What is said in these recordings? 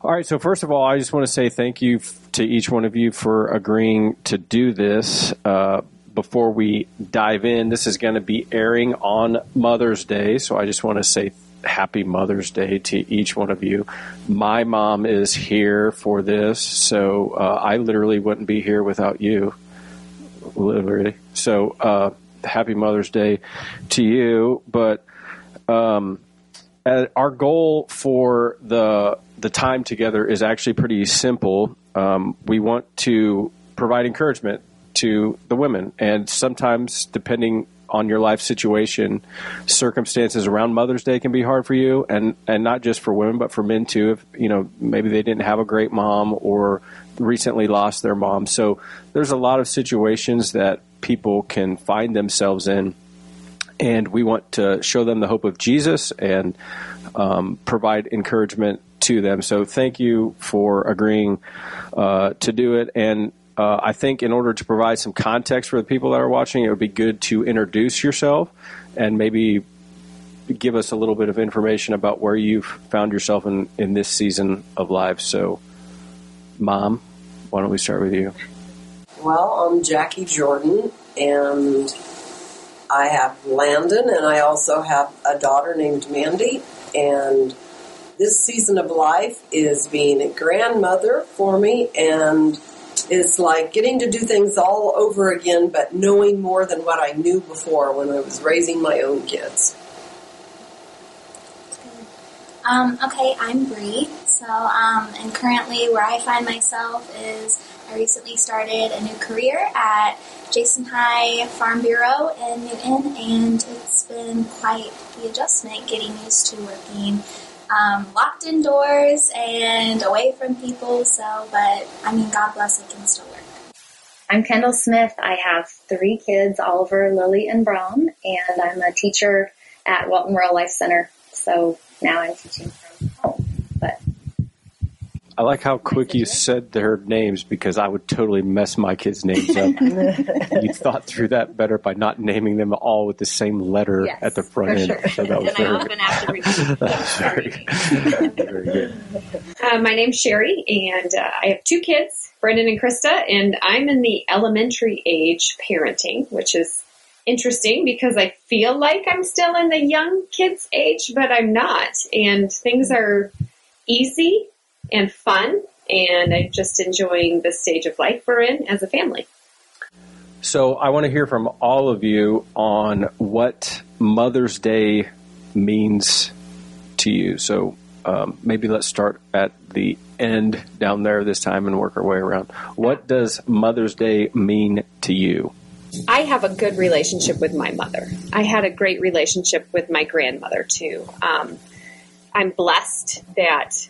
All right. So first of all, I just want to say thank you to each one of you for agreeing to do this. Uh, before we dive in, this is going to be airing on Mother's Day, so I just want to say happy Mother's Day to each one of you. My mom is here for this, so uh, I literally wouldn't be here without you. Literally. So uh, happy Mother's Day to you. But um, uh, our goal for the the time together is actually pretty simple. Um, we want to provide encouragement to the women, and sometimes, depending on your life situation, circumstances around Mother's Day can be hard for you, and and not just for women, but for men too. If you know maybe they didn't have a great mom or recently lost their mom, so there's a lot of situations that people can find themselves in and we want to show them the hope of Jesus and um, provide encouragement to them. So thank you for agreeing uh, to do it. And uh, I think in order to provide some context for the people that are watching, it would be good to introduce yourself and maybe give us a little bit of information about where you've found yourself in, in this season of life. So, Mom, why don't we start with you? Well, I'm Jackie Jordan, and I have Landon, and I also have a daughter named Mandy. And this season of life is being a grandmother for me, and it's like getting to do things all over again, but knowing more than what I knew before when I was raising my own kids. Um, okay, I'm Bree. So, um, and currently where I find myself is I recently started a new career at Jason High Farm Bureau in Newton, and it's been quite the adjustment getting used to working um, locked indoors and away from people. So, but I mean, God bless, it can still work. I'm Kendall Smith. I have three kids, Oliver, Lily, and Braun, and I'm a teacher at Walton Rural Life Center. So now I'm teaching I like how quick you said their names because I would totally mess my kids' names up. you thought through that better by not naming them all with the same letter Yes, at the front end. sure. So that was and very often have to repeat. That's very good. very good. Uh, my name's Sherry, and uh, I have two kids, Brendan and Krista, and I'm in the elementary age parenting, which is interesting because I feel like I'm still in the young kids age, but I'm not. And things are easy and fun, and I'm just enjoying the stage of life we're in as a family. So I want to hear from all of you on what Mother's Day means to you. So um, maybe let's start at the end down there this time and work our way around. What does Mother's Day mean to you? I have a good relationship with my mother. I had a great relationship with my grandmother too. Um, I'm blessed that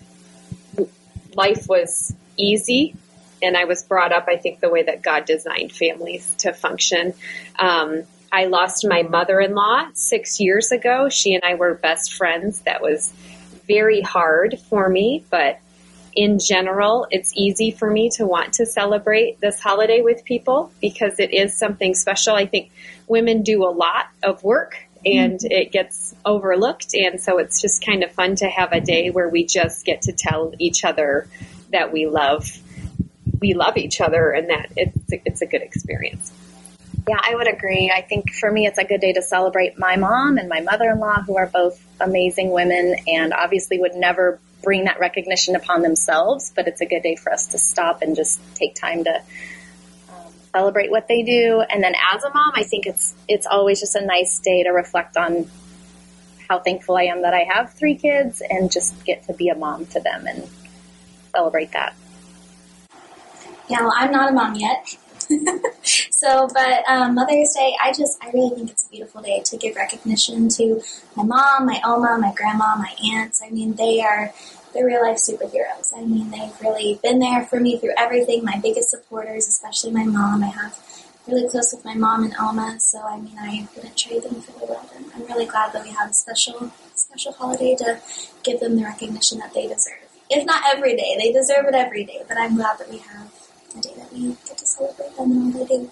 life was easy and I was brought up, I think, the way that God designed families to function. Um, I lost my mother in law six years ago. She and I were best friends. That was very hard for me, but in general, it's easy for me to want to celebrate this holiday with people because it is something special. I think women do a lot of work and mm-hmm. it gets overlooked. And so it's just kind of fun to have a day where we just get to tell each other that we love we love each other and that it's a, it's a good experience. Yeah, I would agree. I think for me, it's a good day to celebrate my mom and my mother in law, who are both amazing women and obviously would never bring that recognition upon themselves. But it's a good day for us to stop and just take time to celebrate what they do. And then as a mom, I think it's it's always just a nice day to reflect on how thankful I am that I have three kids and just get to be a mom to them and celebrate that. Yeah, well, I'm not a mom yet. so, but um, Mother's Day, I just, I really think it's a beautiful day to give recognition to my mom, my Oma, my grandma, my aunts. I mean, they are, they're real life superheroes. I mean, they've really been there for me through everything. My biggest supporters, especially my mom. I have really close with my mom and Oma, so I mean, I wouldn't trade them for the world. And I'm really glad that we have a special, special holiday to give them the recognition that they deserve. If not every day, they deserve it every day. But I'm glad that we have a day that we get to celebrate them and all they do.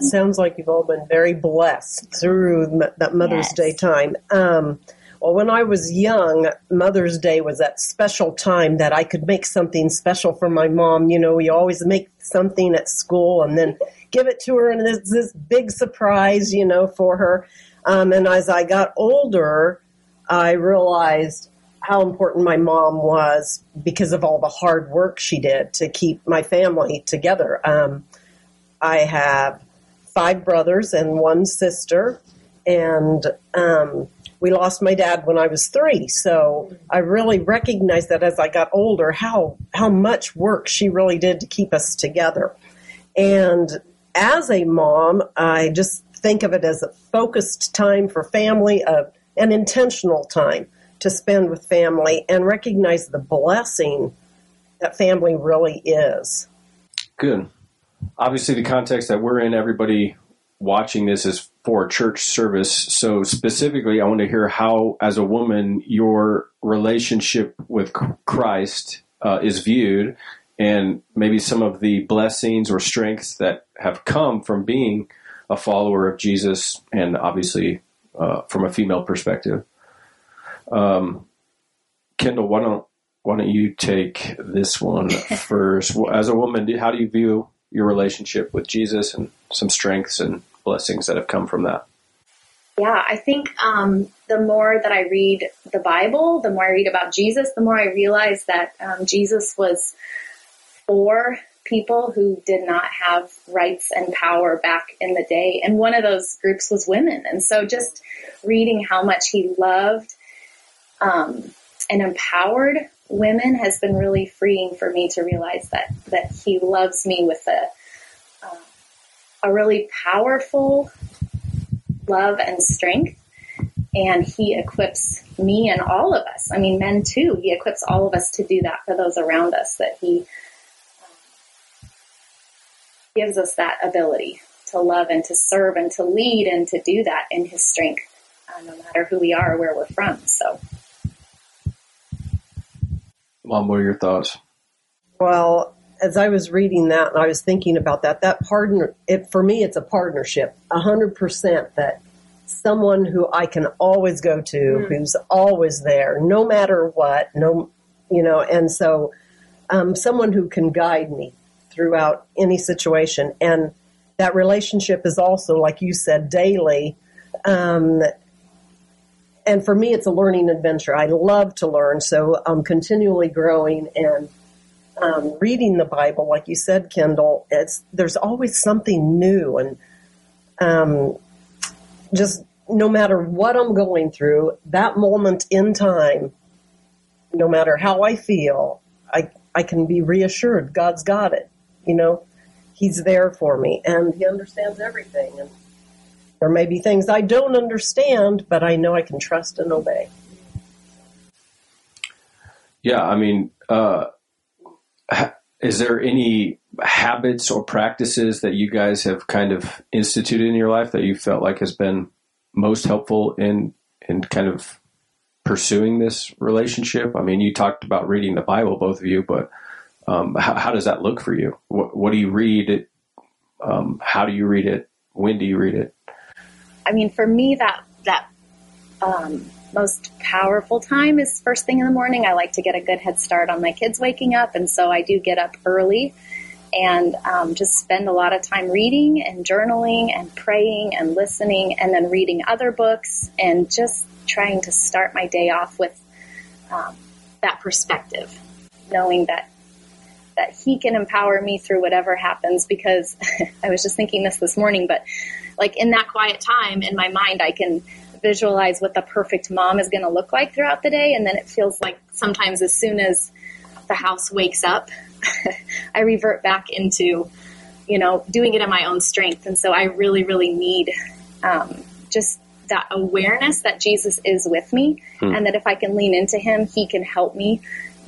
Sounds like you've all been very blessed through that Mother's Yes. Day time. Um, Well, when I was young, Mother's Day was that special time that I could make something special for my mom. You know, we always make something at school and then give it to her, and it's this big surprise, you know, for her. Um, and as I got older, I realized how important my mom was because of all the hard work she did to keep my family together. Um, I have five brothers and one sister, and um, we lost my dad when I was three. So I really recognized that as I got older, how how much work she really did to keep us together. And as a mom, I just think of it as a focused time for family, uh, an intentional time to spend with family, and recognize the blessing that family really is. Good. Obviously, the context that we're in, everybody watching this is for church service. So, specifically, I want to hear how, as a woman, your relationship with Christ uh, is viewed, and maybe some of the blessings or strengths that have come from being a follower of Jesus, and obviously uh, from a female perspective. Um, Kendall, why don't why don't you take this one first? As a woman, how do you view your relationship with Jesus and some strengths and blessings that have come from that? Yeah, I think um, the more that I read the Bible, the more I read about Jesus, the more I realize that um, Jesus was for people who did not have rights and power back in the day. And one of those groups was women. And so just reading how much he loved um, and empowered women has been really freeing for me to realize that, that he loves me with a, a really powerful love and strength. And he equips me and all of us. I mean, men too. He equips all of us to do that for those around us that he um, gives us that ability to love and to serve and to lead and to do that in his strength, uh, no matter who we are or where we're from. So Mom, what are your thoughts? Well, as I was reading that and I was thinking about that, that partner, it, for me, it's a partnership, a hundred percent that someone who I can always go to, mm. who's always there, no matter what, no, you know, and so, um, someone who can guide me throughout any situation. And that relationship is also, like you said, daily. Um, and for me, it's a learning adventure. I love to learn, so I'm continually growing and um, reading the Bible, like you said, Kendall. It's there's always something new, and um, just no matter what I'm going through, that moment in time, no matter how I feel, I I can be reassured. God's got it. You know, He's there for me, and He understands everything. And there may be things I don't understand, but I know I can trust and obey. Yeah, I mean, uh, is there any habits or practices that you guys have kind of instituted in your life that you felt like has been most helpful in in kind of pursuing this relationship? I mean, you talked about reading the Bible, both of you, but um, how, how, does that look for you? What, what do you read? Um, how do you read it? When do you read it? I mean, for me, that that um, most powerful time is first thing in the morning. I like to get a good head start on my kids waking up, and so I do get up early and um, just spend a lot of time reading and journaling and praying and listening, and then reading other books and just trying to start my day off with um, that perspective, knowing that that He can empower me through whatever happens. Because I was just thinking this this morning, but like in that quiet time in my mind, I can visualize what the perfect mom is going to look like throughout the day. And then it feels like sometimes as soon as the house wakes up, I revert back into, you know, doing it in my own strength. And so I really, really need um, just that awareness that Jesus is with me hmm. and that if I can lean into him, he can help me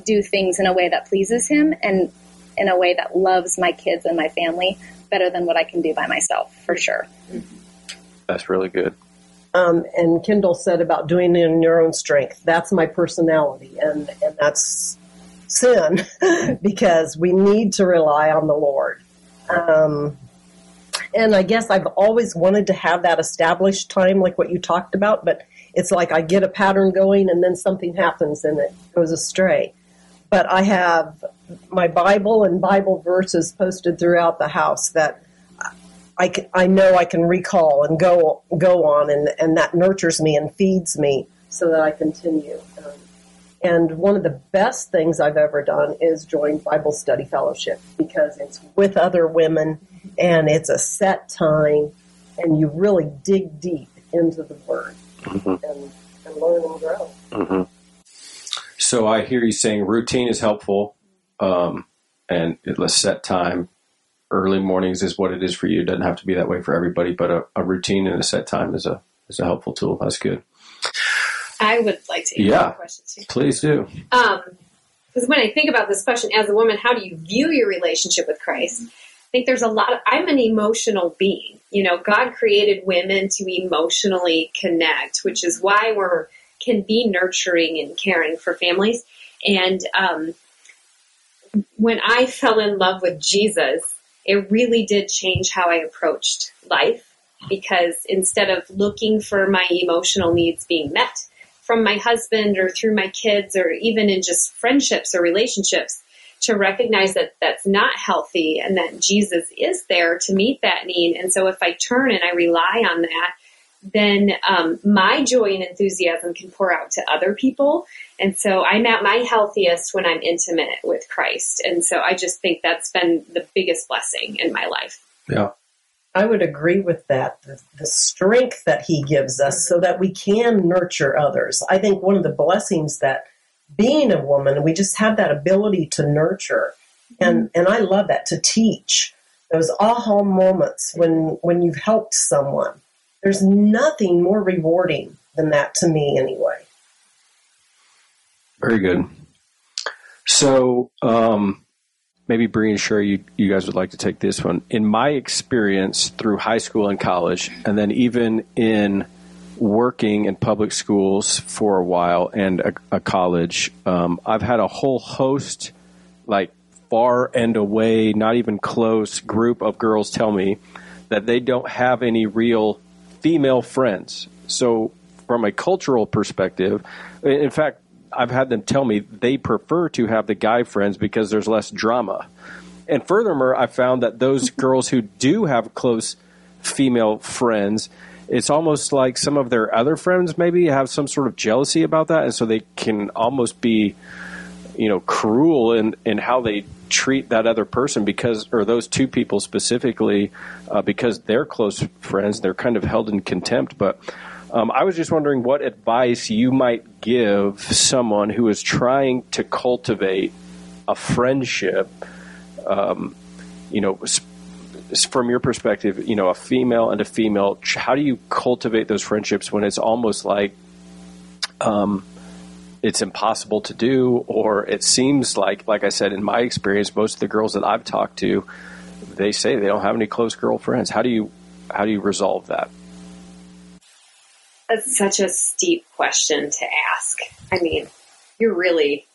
do things in a way that pleases him and in a way that loves my kids and my family better than what I can do by myself, for sure. That's really good. Um, and Kendall said about doing it in your own strength. That's my personality, and, and that's sin because we need to rely on the Lord. Um, and I guess I've always wanted to have that established time, like what you talked about, but it's like I get a pattern going and then something happens and it goes astray. But I have my Bible and Bible verses posted throughout the house that I, can, I know I can recall and go go on, and, and that nurtures me and feeds me so that I continue. Um, and one of the best things I've ever done is join Bible Study Fellowship because it's with other women and it's a set time and you really dig deep into the Word mm-hmm. and, and, learn and grow. Mm-hmm. So I hear you saying routine is helpful um, and it's a set time. Early mornings is what it is for you. It doesn't have to be that way for everybody, but a, a routine and a set time is a is a helpful tool. That's good. I would like to answer yeah, question too. Please do. Um, because when I think about this question as a woman, how do you view your relationship with Christ? I think there's a lot of, I'm an emotional being. You know, God created women to emotionally connect, which is why we're, can be nurturing and caring for families. And, um, when I fell in love with Jesus, it really did change how I approached life because instead of looking for my emotional needs being met, from my husband or through my kids or even in just friendships or relationships to recognize that that's not healthy and that Jesus is there to meet that need. And so if I turn and I rely on that, then um, my joy and enthusiasm can pour out to other people. And so I'm at my healthiest when I'm intimate with Christ. And so I just think that's been the biggest blessing in my life. Yeah. I would agree with that. The, the, strength that he gives us so that we can nurture others. I think one of the blessings that being a woman, we just have that ability to nurture. And, and I love that to teach those aha moments when, when you've helped someone. There's nothing more rewarding than that to me anyway. Very good. So, um, maybe Bree and Sherry, you, you guys would like to take this one. In my experience through high school and college, and then even in working in public schools for a while and a, a college, um, I've had a whole host, like far and away, not even close group of girls tell me that they don't have any real female friends. So, from a cultural perspective, in fact, I've had them tell me they prefer to have the guy friends because there's less drama. And furthermore, I found that those girls who do have close female friends, it's almost like some of their other friends maybe have some sort of jealousy about that, and so they can almost be, you know, cruel in in how they treat that other person because, or those two people specifically, uh, because they're close friends, they're kind of held in contempt. But um, I was just wondering what advice you might give someone who is trying to cultivate a friendship. Um, you know, from your perspective, you know, a female and a female. How do you cultivate those friendships when it's almost like um, it's impossible to do, or it seems like, like I said, in my experience, most of the girls that I've talked to, they say they don't have any close girlfriends. How do you how do you resolve that? That's such a steep question to ask. I mean, you're really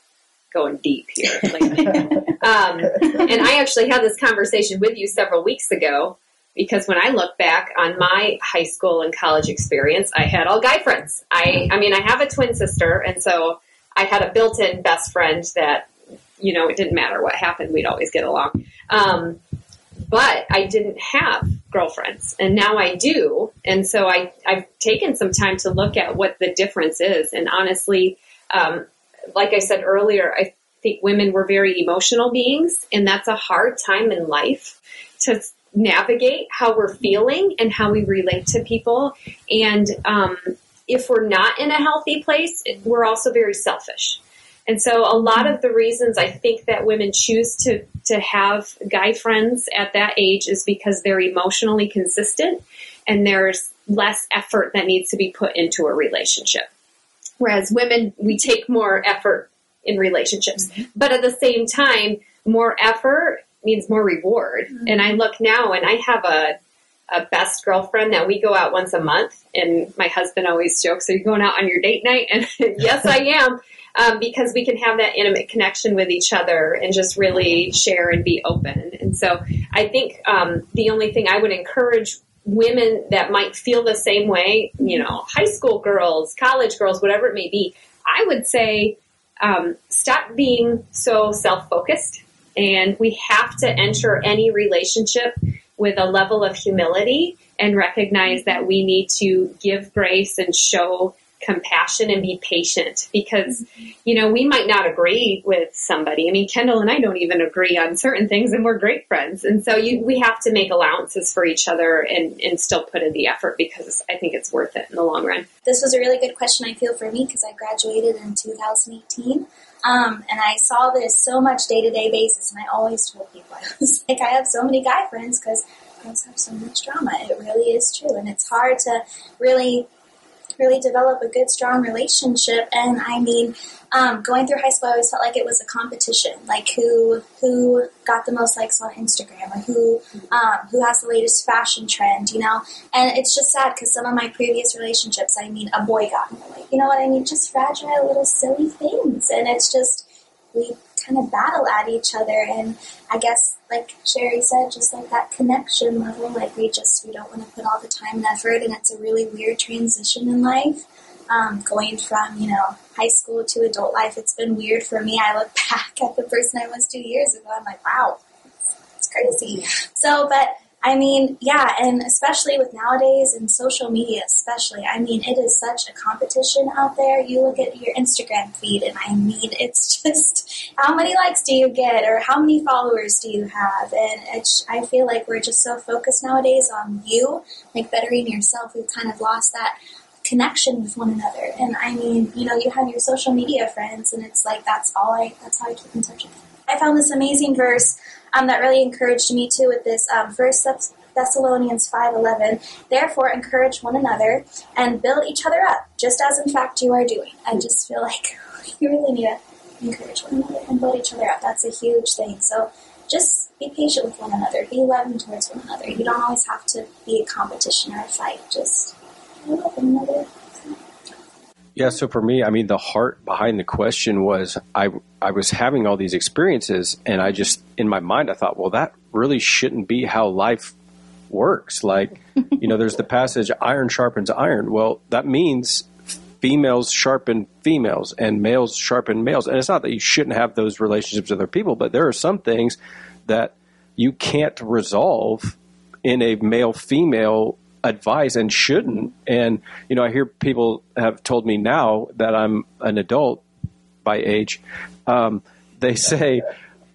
going deep here. um, and I actually had this conversation with you several weeks ago because when I look back on my high school and college experience, I had all guy friends. I, I mean, I have a twin sister, and so I had a built-in best friend that, you know, it didn't matter what happened, we'd always get along. Um, but I didn't have girlfriends and now I do. And so I, I've taken some time to look at what the difference is. And honestly, um, like I said earlier, I think women were very emotional beings and that's a hard time in life to navigate how we're feeling and how we relate to people. And, um, if we're not in a healthy place, we're also very selfish. And so a lot of the reasons I think that women choose to, to have guy friends at that age is because they're emotionally consistent and there's less effort that needs to be put into a relationship. Whereas women, we take more effort in relationships. Mm-hmm. But at the same time, more effort means more reward. Mm-hmm. And I look now and I have a, a best girlfriend that we go out once a month and my husband always jokes, are you going out on your date night? And yes, I am um, because we can have that intimate connection with each other and just really share and be open. And so I think um, the only thing I would encourage women that might feel the same way, you know, high school girls, college girls, whatever it may be, I would say um, stop being so self focused. And we have to enter any relationship with a level of humility and recognize that we need to give grace and show compassion and be patient. Because you know we might not agree with somebody. I mean kendall and i don't even agree on certain things and we're great friends. And so you, we have to make allowances for each other and, and still put in the effort because i think it's worth it in the long run. This was a really good question i feel for me because i graduated in 2018 um, and I saw this so much day to day basis, and I always told people, I was like, I have so many guy friends because girls have so much drama. It really is true, and it's hard to really really develop a good, strong relationship. And I mean, um, going through high school, I always felt like it was a competition, like who who got the most likes on Instagram or who um, who has the latest fashion trend, you know. And it's just sad because some of my previous relationships, I mean, a boy got me, like you know what I mean, just fragile little silly things, and it's just we kind of battle at each other. And I guess, like Sherry said, just like that connection level, like we just, we don't want to put all the time and effort. And it's a really weird transition in life. Um, going from, you know, high school to adult life, it's been weird for me. I look back at the person I was two years ago. I'm like, wow, it's crazy. So, but I mean, yeah, and especially with nowadays and social media, especially, I mean, it is such a competition out there. You look at your Instagram feed, and I mean, it's just how many likes do you get, or how many followers do you have? And I feel like we're just so focused nowadays on you, like bettering yourself. We've kind of lost that connection with one another. And I mean, you know, you have your social media friends, and it's like that's all I, that's how I keep in touch with. Them. I found this amazing verse um, that really encouraged me too with this um, First Thessalonians 5:11. Therefore, encourage one another and build each other up, just as in fact you are doing. I just feel like you really need to encourage one another and build each other up. That's a huge thing. So just be patient with one another. Be loving towards one another. You don't always have to be a competition or a fight. Just love one another. Yeah, so for me, I mean, the heart behind the question was I I was having all these experiences, and I just in my mind I thought, well, that really shouldn't be how life works. Like, you know, there's the passage "iron sharpens iron." Well, that means females sharpen females and males sharpen males, and it's not that you shouldn't have those relationships with other people, but there are some things that you can't resolve in a male female advice and shouldn't. And you know, I hear people have told me now that I'm an adult by age. Um, they say,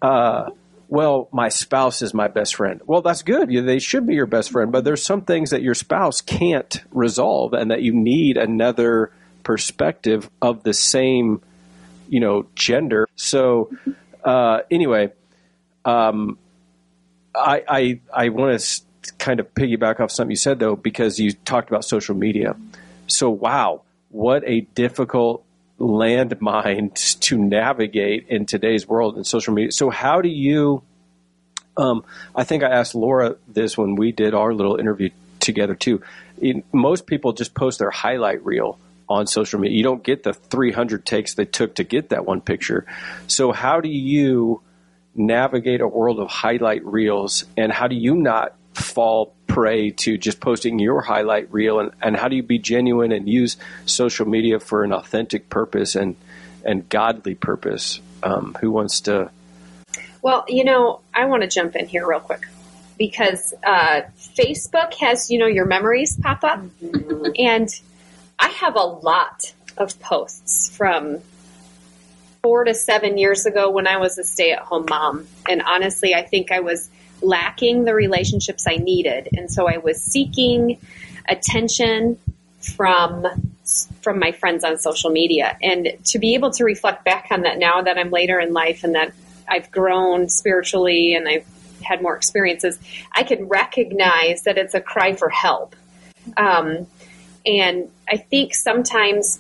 uh, "Well, my spouse is my best friend." Well, that's good. They should be your best friend, but there's some things that your spouse can't resolve, and that you need another perspective of the same, you know, gender. So, uh, anyway. Um, I, I, I want to kind of piggyback off something you said though, because you talked about social media. So wow, what a difficult landmine to navigate in today's world in social media. So how do you? Um, I think I asked Laura this when we did our little interview together too. In, most people just post their highlight reel on social media. You don't get the 300 takes they took to get that one picture. So how do you navigate a world of highlight reels and how do you not fall prey to just posting your highlight reel and, and how do you be genuine and use social media for an authentic purpose and and godly purpose? Um, who wants to? Well you know i want to jump in here real quick because uh, facebook has you know your memories pop up. Mm-hmm. and i have a lot of posts from four to seven years ago when i was a stay-at-home mom. And honestly i think i was lacking the relationships I needed. And so I was seeking attention from from my friends on social media and to be able to reflect back on that now that I'm later in life and that I've grown spiritually and I've had more experiences, I can recognize that it's a cry for help. Um, and I think sometimes,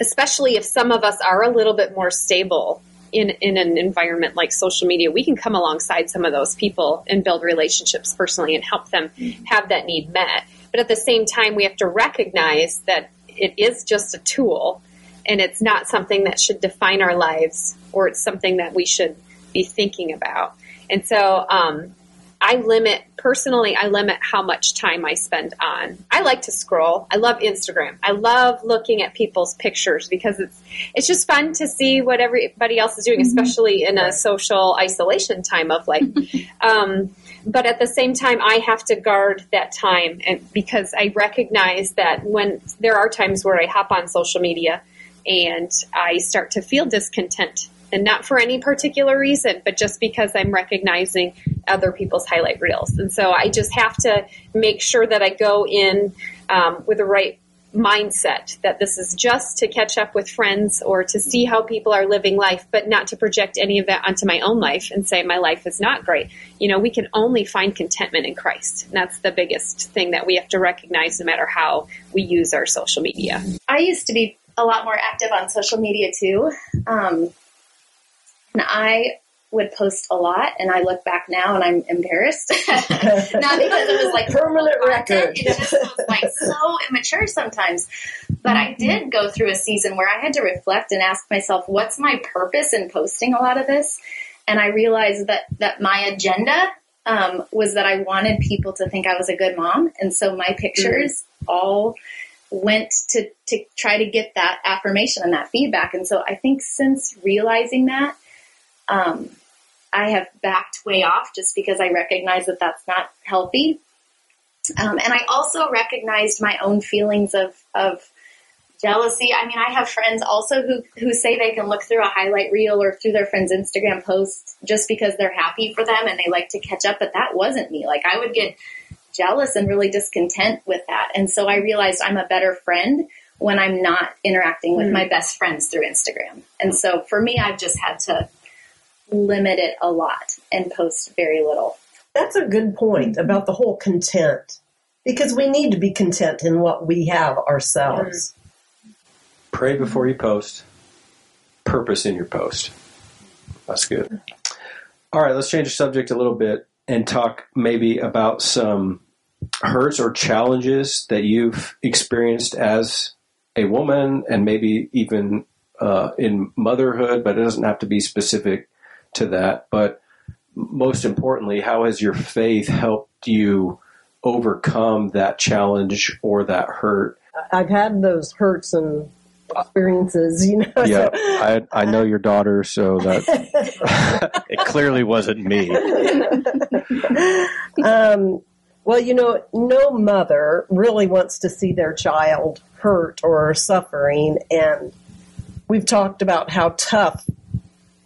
especially if some of us are a little bit more stable in, in an environment like social media, we can come alongside some of those people and build relationships personally and help them have that need met. But at the same time, we have to recognize that it is just a tool and it's not something that should define our lives or it's something that we should be thinking about. And so, um, I limit personally. I limit how much time I spend on. I like to scroll. I love Instagram. I love looking at people's pictures because it's it's just fun to see what everybody else is doing, mm-hmm. especially in a social isolation time of life. um, but at the same time, I have to guard that time, and because I recognize that when there are times where I hop on social media and I start to feel discontent and not for any particular reason, but just because I'm recognizing other people's highlight reels. And so I just have to make sure that I go in um, with the right mindset that this is just to catch up with friends or to see how people are living life, but not to project any of that onto my own life and say my life is not great. You know, we can only find contentment in Christ. And that's the biggest thing that we have to recognize no matter how we use our social media. I used to be a lot more active on social media too. Um, and I would post a lot, and I look back now and I'm embarrassed. Not because it was like permanent record. It just was like so immature sometimes. But I did go through a season where I had to reflect and ask myself, what's my purpose in posting a lot of this? And I realized that that my agenda um, was that I wanted people to think I was a good mom, and so my pictures mm-hmm. all went to to try to get that affirmation and that feedback. And so I think since realizing that um, I have backed way off just because I recognize that that's not healthy. Um, and I also recognized my own feelings of, of jealousy. I mean, I have friends also who, who say they can look through a highlight reel or through their friend's Instagram posts just because they're happy for them and they like to catch up, but that wasn't me. Like I would get jealous and really discontent with that. And so I realized I'm a better friend when I'm not interacting with mm. my best friends through Instagram. And so for me, I've just had to limit it a lot and post very little. That's a good point about the whole content because we need to be content in what we have ourselves. Pray before you post. Purpose in your post. That's good. All right, let's change the subject a little bit and talk maybe about some hurts or challenges that you've experienced as a woman and maybe even uh, in motherhood, but it doesn't have to be specific to that. But most importantly, how has your faith helped you overcome that challenge or that hurt? I've had those hurts and experiences, you know. Yeah. I, I know your daughter, so that it clearly wasn't me. Um, well, you know, no mother really wants to see their child hurt or suffering, and we've talked about how tough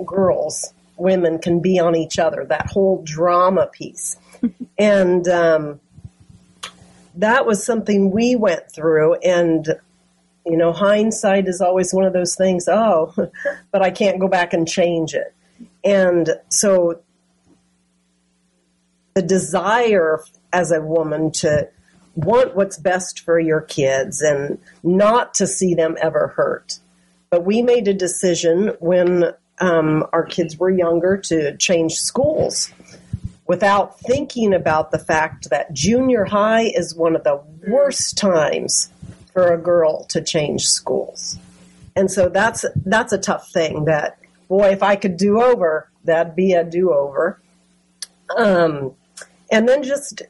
girls women can be on each other, that whole drama piece. and um, that was something we went through. And, you know, hindsight is always one of those things, oh, but I can't go back and change it. And so the desire as a woman to want what's best for your kids and not to see them ever hurt. But we made a decision when um, our kids were younger to change schools without thinking about the fact that junior high is one of the worst times for a girl to change schools. And so that's that's a tough thing that boy if I could do over that'd be a do over. Um, and then just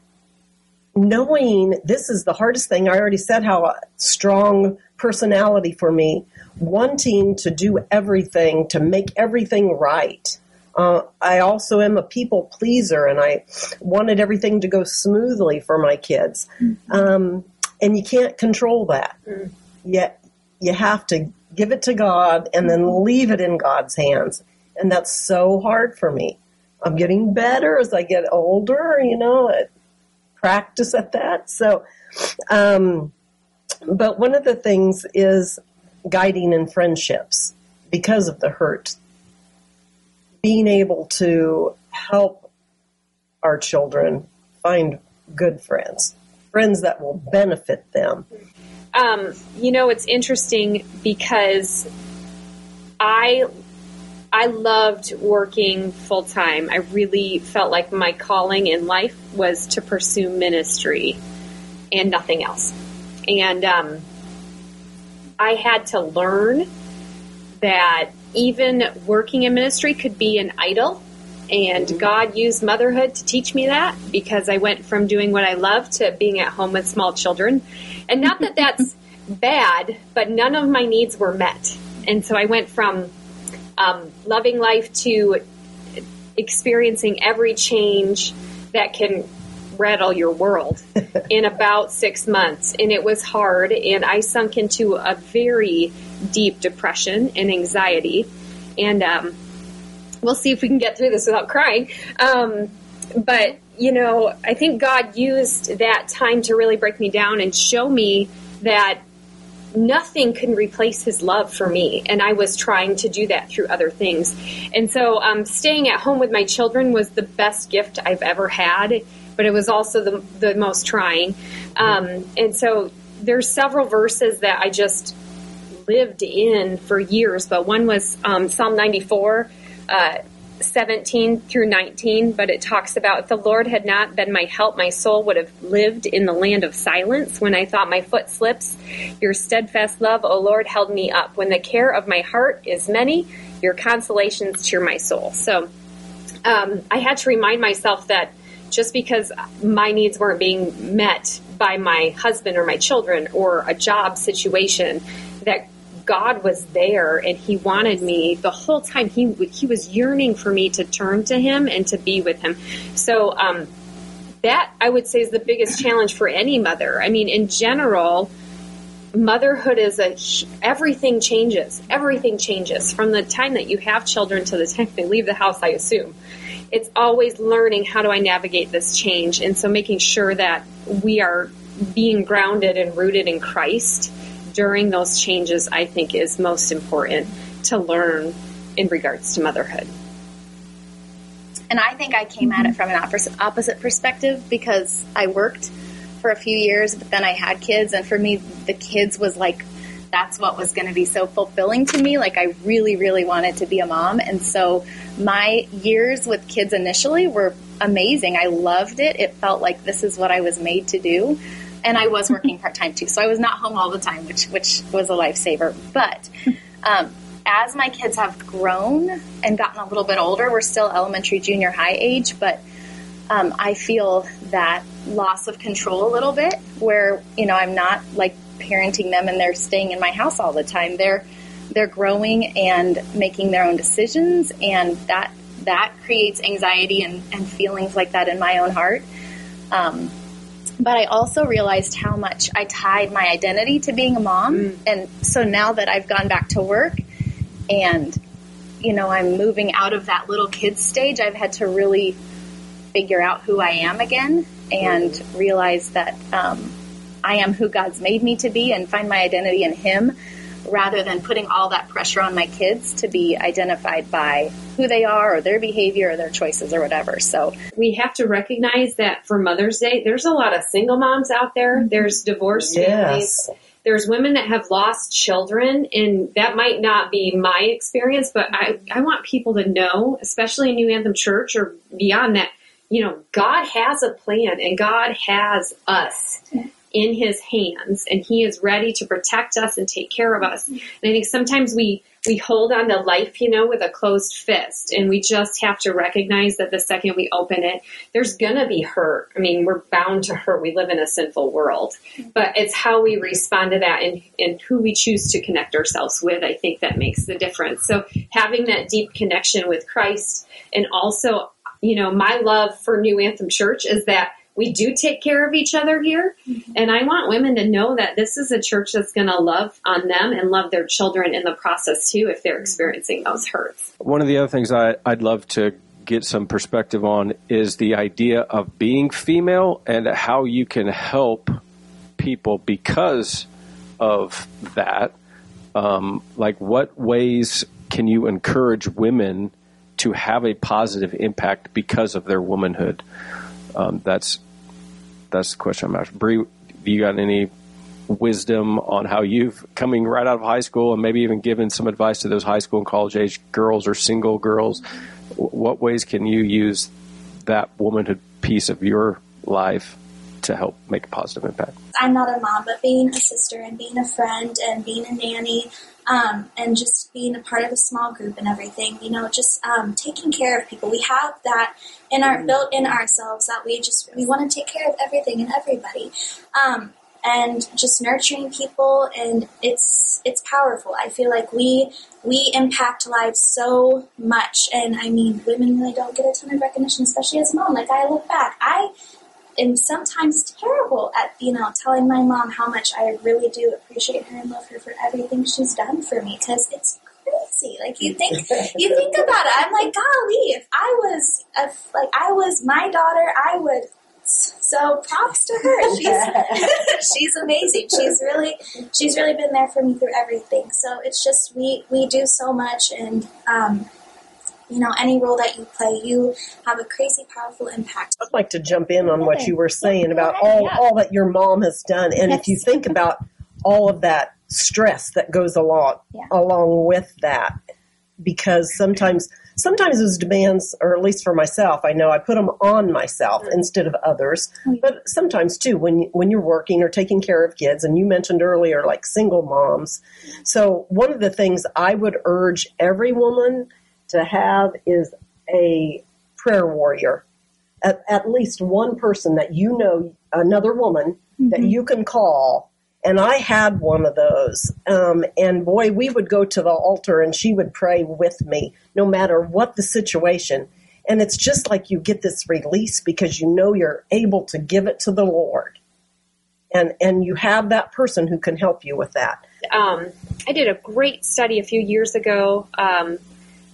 knowing this is the hardest thing. I already said how strong personality for me wanting to do everything, to make everything right. Uh, I also am a people pleaser, and I wanted everything to go smoothly for my kids. Mm-hmm. Um, and you can't control that. Mm-hmm. Yet you have to give it to God and then leave it in God's hands. And that's so hard for me. I'm getting better as I get older, you know, practice at that. So, um, but one of the things is guiding in friendships because of the hurt. Being able to help our children find good friends, friends that will benefit them. Um, you know, it's interesting because I I loved working full time. I really felt like my calling in life was to pursue ministry and nothing else. And um, I had to learn that even working in ministry could be an idol And God used motherhood to teach me that because I went from doing what I love to being at home with small children. And not that that's bad, but none of my needs were met. And so I went from um, loving life to experiencing every change that can rattle your world in about six months. And it was hard. And I sunk into a very deep depression and anxiety. And um, we'll see if we can get through this without crying. Um, but, you know, I think God used that time to really break me down and show me that nothing can replace his love for me. And I was trying to do that through other things. And so um, staying at home with my children was the best gift I've ever had, but it was also the, the most trying. Um, and so there's several verses that I just lived in for years, but one was um, Psalm 94. Uh, 17 through 19, but it talks about if the Lord had not been my help, my soul would have lived in the land of silence. When I thought my foot slips, your steadfast love, O Lord, held me up. When the care of my heart is many, your consolations cheer my soul. So um, I had to remind myself that just because my needs weren't being met by my husband or my children or a job situation, that God was there and He wanted me the whole time. He He was yearning for me to turn to Him and to be with Him. So um, that I would say is the biggest challenge for any mother. I mean, in general, motherhood is a everything changes. Everything changes from the time that you have children to the time they leave the house. I assume it's always learning how do I navigate this change, and so making sure that we are being grounded and rooted in Christ during those changes, I think, is most important to learn in regards to motherhood. And I think I came at it from an opposite, perspective because I worked for a few years, but then I had kids, and for me, the kids was like that's what was going to be so fulfilling to me. Like I really, really wanted to be a mom, and so my years with kids initially were amazing. I loved it. It felt like this is what I was made to do and I was working part time too, so I was not home all the time, which which was a lifesaver. But um, as my kids have grown and gotten a little bit older, we're still elementary, junior high age, but um, I feel that loss of control a little bit, where you know I'm not like parenting them and they're staying in my house all the time. They're they're growing and making their own decisions, and that that creates anxiety and, and feelings like that in my own heart. Um, but I also realized how much I tied my identity to being a mom. Mm. And so now that I've gone back to work and, you know, I'm moving out of that little kid stage, I've had to really figure out who I am again and mm. realize that um, I am who God's made me to be and find my identity in Him rather than putting all that pressure on my kids to be identified by who they are or their behavior or their choices or whatever. So we have to recognize that for Mother's Day, there's a lot of single moms out there. Mm-hmm. There's divorced yes. families. There's women that have lost children, and that might not be my experience, but I, I want people to know, especially in New Anthem Church or beyond that, you know, God has a plan and God has us in his hands and he is ready to protect us and take care of us. And I think sometimes we, we hold on to life, you know, with a closed fist and we just have to recognize that the second we open it, there's gonna be hurt. I mean, we're bound to hurt. We live in a sinful world, but it's how we respond to that and, and who we choose to connect ourselves with. I think that makes the difference. So having that deep connection with Christ and also, you know, my love for New Anthem Church is that we do take care of each other here. Mm-hmm. And I want women to know that this is a church that's going to love on them and love their children in the process too if they're experiencing those hurts. One of the other things I, I'd love to get some perspective on is the idea of being female and how you can help people because of that. Um, like, what ways can you encourage women to have a positive impact because of their womanhood? Um, that's that's the question I'm asking. Bree, you got any wisdom on how you've coming right out of high school and maybe even given some advice to those high school and college age girls or single girls? What ways can you use that womanhood piece of your life to help make a positive impact. I'm not a mom, but being a sister and being a friend and being a nanny um, and just being a part of a small group and everything, you know, just um, taking care of people. We have that in our built in ourselves that we just we want to take care of everything and everybody. Um, and just nurturing people and it's it's powerful. I feel like we we impact lives so much and I mean women really don't get a ton of recognition, especially as mom. Like I look back, I am sometimes terrible at, you know, telling my mom how much I really do appreciate her and love her for everything she's done for me because it's crazy. Like you think, you think about it. I'm like, golly, if I was, if, like I was my daughter, I would so props to her. She's she's amazing. She's really she's really been there for me through everything. So it's just we we do so much, and um, you know any role that you play, you have a crazy powerful impact. I'd like to jump in on what you were saying about all all that your mom has done, and if you think about all of that stress that goes along Yeah. along with that, because sometimes sometimes those demands, or at least for myself, I know I put them on myself mm-hmm. instead of others. Yeah. But sometimes too, when you- when you're working or taking care of kids, and you mentioned earlier like single moms. So one of the things I would urge every woman to have is a prayer warrior at, at least one person that you know, another woman that you can call. And I had one of those. Um, and boy, we would go to the altar and she would pray with me no matter what the situation. And it's just like you get this release because you know you're able to give it to the Lord. And, and you have that person who can help you with that. um, I did a great study a few years ago. Um,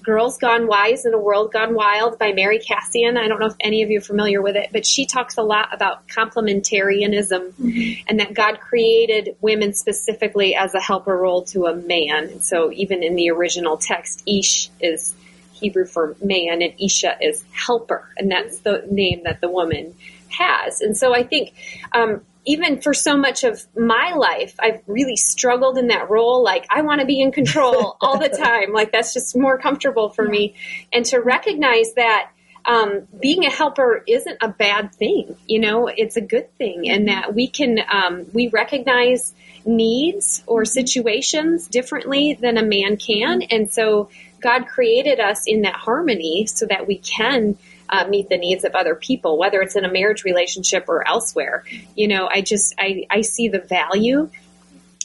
Girls Gone Wise in a World Gone Wild by Mary Kassian. I don't know if any of you are familiar with it, but she talks a lot about complementarianism and that God created women specifically as a helper role to a man. And so even in the original text, Ish is Hebrew for man and Isha is helper. And that's the name that the woman has. And so I think, um, even for so much of my life, I've really struggled in that role. Like, I want to be in control all the time. Like, that's just more comfortable for me. And to recognize that um, being a helper isn't a bad thing. You know, it's a good thing. And that we can, um, we recognize needs or situations differently than a man can. And so God created us in that harmony so that we can uh, meet the needs of other people, whether it's in a marriage relationship or elsewhere. You know, I just I, I see the value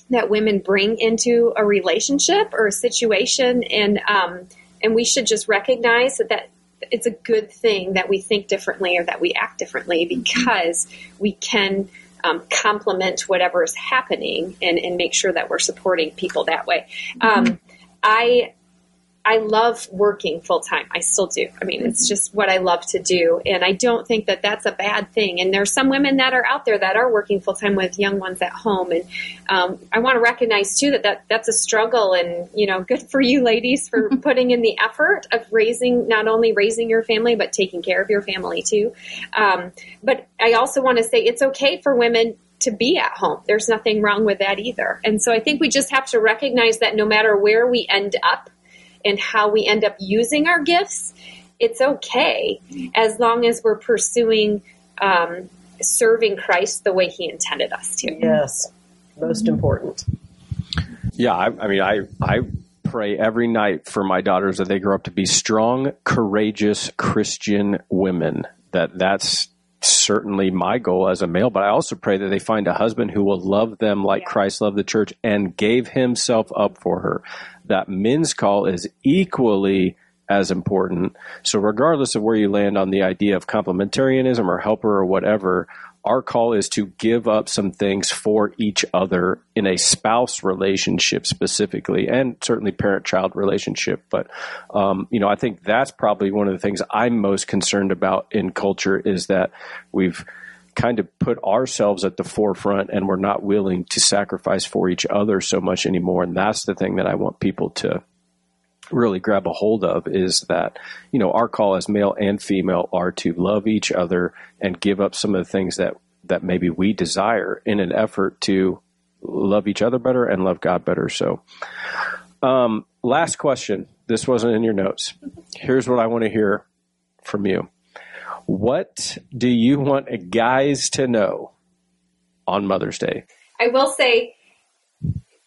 that women bring into a relationship or a situation, and um, and we should just recognize that, that it's a good thing that we think differently or that we act differently because we can um, complement whatever is happening and, and make sure that we're supporting people that way. Um, I I love working full time. I still do. I mean, it's just what I love to do. And I don't think that that's a bad thing. And there's some women that are out there that are working full time with young ones at home. And um, I want to recognize too that, that that's a struggle. And, you know, good for you ladies for putting in the effort of raising, not only raising your family, but taking care of your family too. Um, but I also want to say it's okay for women to be at home. There's nothing wrong with that either. And so I think we just have to recognize that no matter where we end up, and how we end up using our gifts, it's okay as long as we're pursuing um, serving Christ the way He intended us to. Yes, most important. Yeah, I, I mean, I I pray every night for my daughters that they grow up to be strong, courageous Christian women. That that's certainly my goal as a male, but I also pray that they find a husband who will love them like Yeah. Christ loved the church and gave himself up for her. That men's call is equally as important. So regardless of where you land on the idea of complementarianism or helper or whatever, our call is to give up some things for each other in a spouse relationship specifically, and certainly parent-child relationship. But um, you know, I think that's probably one of the things I'm most concerned about in culture is that we've kind of put ourselves at the forefront and we're not willing to sacrifice for each other so much anymore. And that's the thing that I want people to really grab a hold of is that you know our call as male and female are to love each other and give up some of the things that that maybe we desire in an effort to love each other better and love God better. So um, last question. This wasn't in your notes. Here's what I want to hear from you What do you want guys to know on Mother's Day? I will say,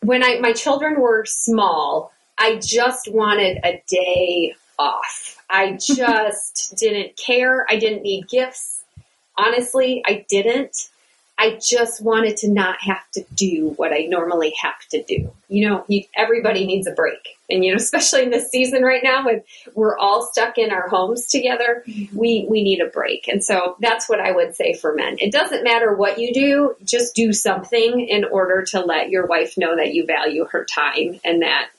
when I my children were small, I just wanted a day off. I just didn't care. I didn't need gifts. Honestly, I didn't. I just wanted to not have to do what I normally have to do. You know, you, everybody needs a break. And, you know, especially in this season right now when we're all stuck in our homes together, mm-hmm. we, we need a break. And so that's what I would say for men. It doesn't matter what you do, just do something in order to let your wife know that you value her time and that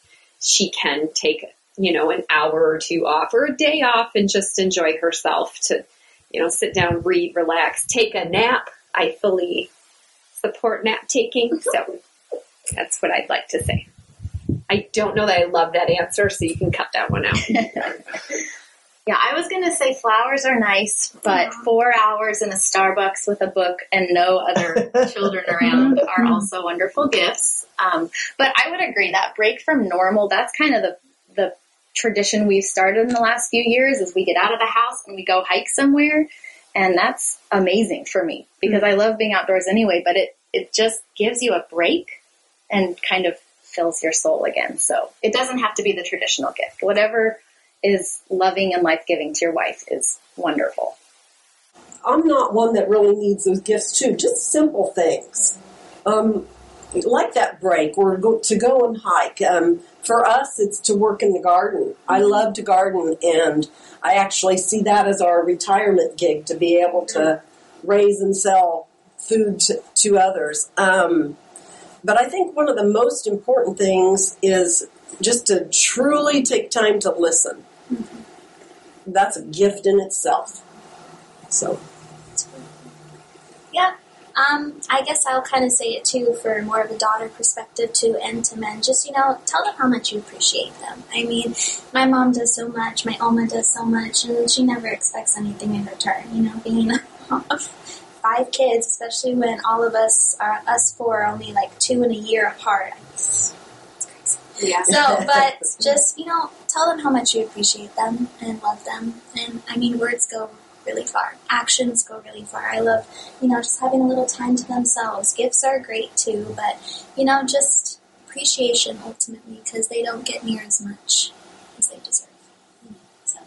she can take, you know, an hour or two off or a day off and just enjoy herself to, you know, sit down, read, relax, take a nap. I fully support nap taking. So that's what I'd like to say. I don't know that I love that answer, so you can cut that one out. Yeah, I was going to say flowers are nice, but four hours in a Starbucks with a book and no other children around are also wonderful gifts. Um, but I would agree that break from normal, that's kind of the, the tradition we've started in the last few years is we get out of the house and we go hike somewhere. And that's amazing for me because I love being outdoors anyway, but it, it just gives you a break and kind of fills your soul again. So it doesn't have to be the traditional gift. Whatever is loving and life giving to your wife is wonderful. I'm not one that really needs those gifts too. Just simple things, um, like that break or go, to go and hike. Um, for us, it's to work in the garden. I love to garden, and I actually see that as our retirement gig to be able to raise and sell food to, to others. Um, but I think one of the most important things is just to truly take time to listen. That's a gift in itself. So. Yeah. Um, I guess I'll kind of say it too for more of a daughter perspective too, and to men. Just you know, tell them how much you appreciate them. I mean, my mom does so much, my Oma does so much, and she never expects anything in return. You know, being a mom of five kids, especially when all of us are us four are only like two and a year apart. It's, it's crazy. Yeah. So, but just you know, tell them how much you appreciate them and love them. And I mean, words go really far. Actions go really far. I love, you know, just having a little time to themselves. Gifts are great too, but you know, just appreciation ultimately because they don't get near as much as they deserve. So.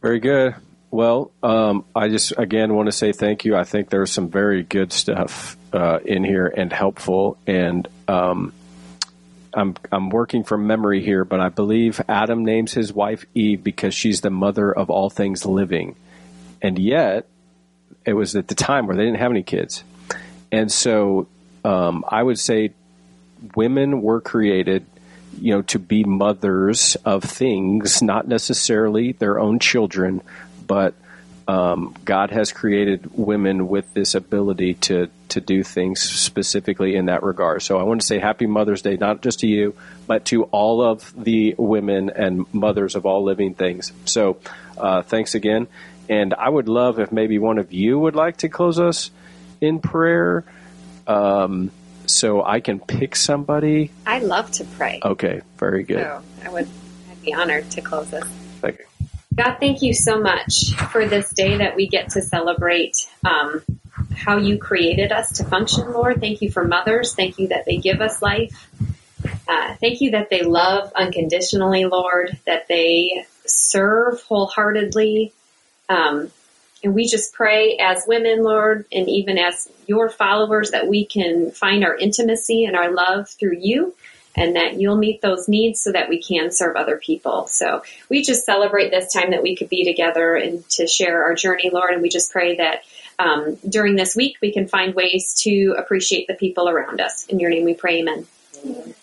Very good. Well, um, I just again want to say thank you. I think there's some very good stuff uh, in here and helpful. And um, I'm I'm working from memory here, but I believe Adam names his wife Eve because she's the mother of all things living, and yet it was at the time where they didn't have any kids, and so um, I would say women were created you know to be mothers of things not necessarily their own children but um, God has created women with this ability to to do things specifically in that regard. So I want to say Happy Mother's Day, not just to you, but to all of the women and mothers of all living things. So uh, thanks again, and I would love if maybe one of you would like to close us in prayer. Um, so I can pick somebody. I love to pray. Okay, very good. So I would I'd be honored to close this. Thank you. God, thank you so much for this day that we get to celebrate um, how you created us to function, Lord. Thank you for mothers. Thank you that they give us life. Uh, thank you that they love unconditionally, Lord, that they serve wholeheartedly. Um, and we just pray as women, Lord, and even as your followers, that we can find our intimacy and our love through you and that you'll meet those needs so that we can serve other people. So we just celebrate this time that we could be together and to share our journey, Lord. And we just pray that um, during this week we can find ways to appreciate the people around us. In your name we pray, amen. Amen.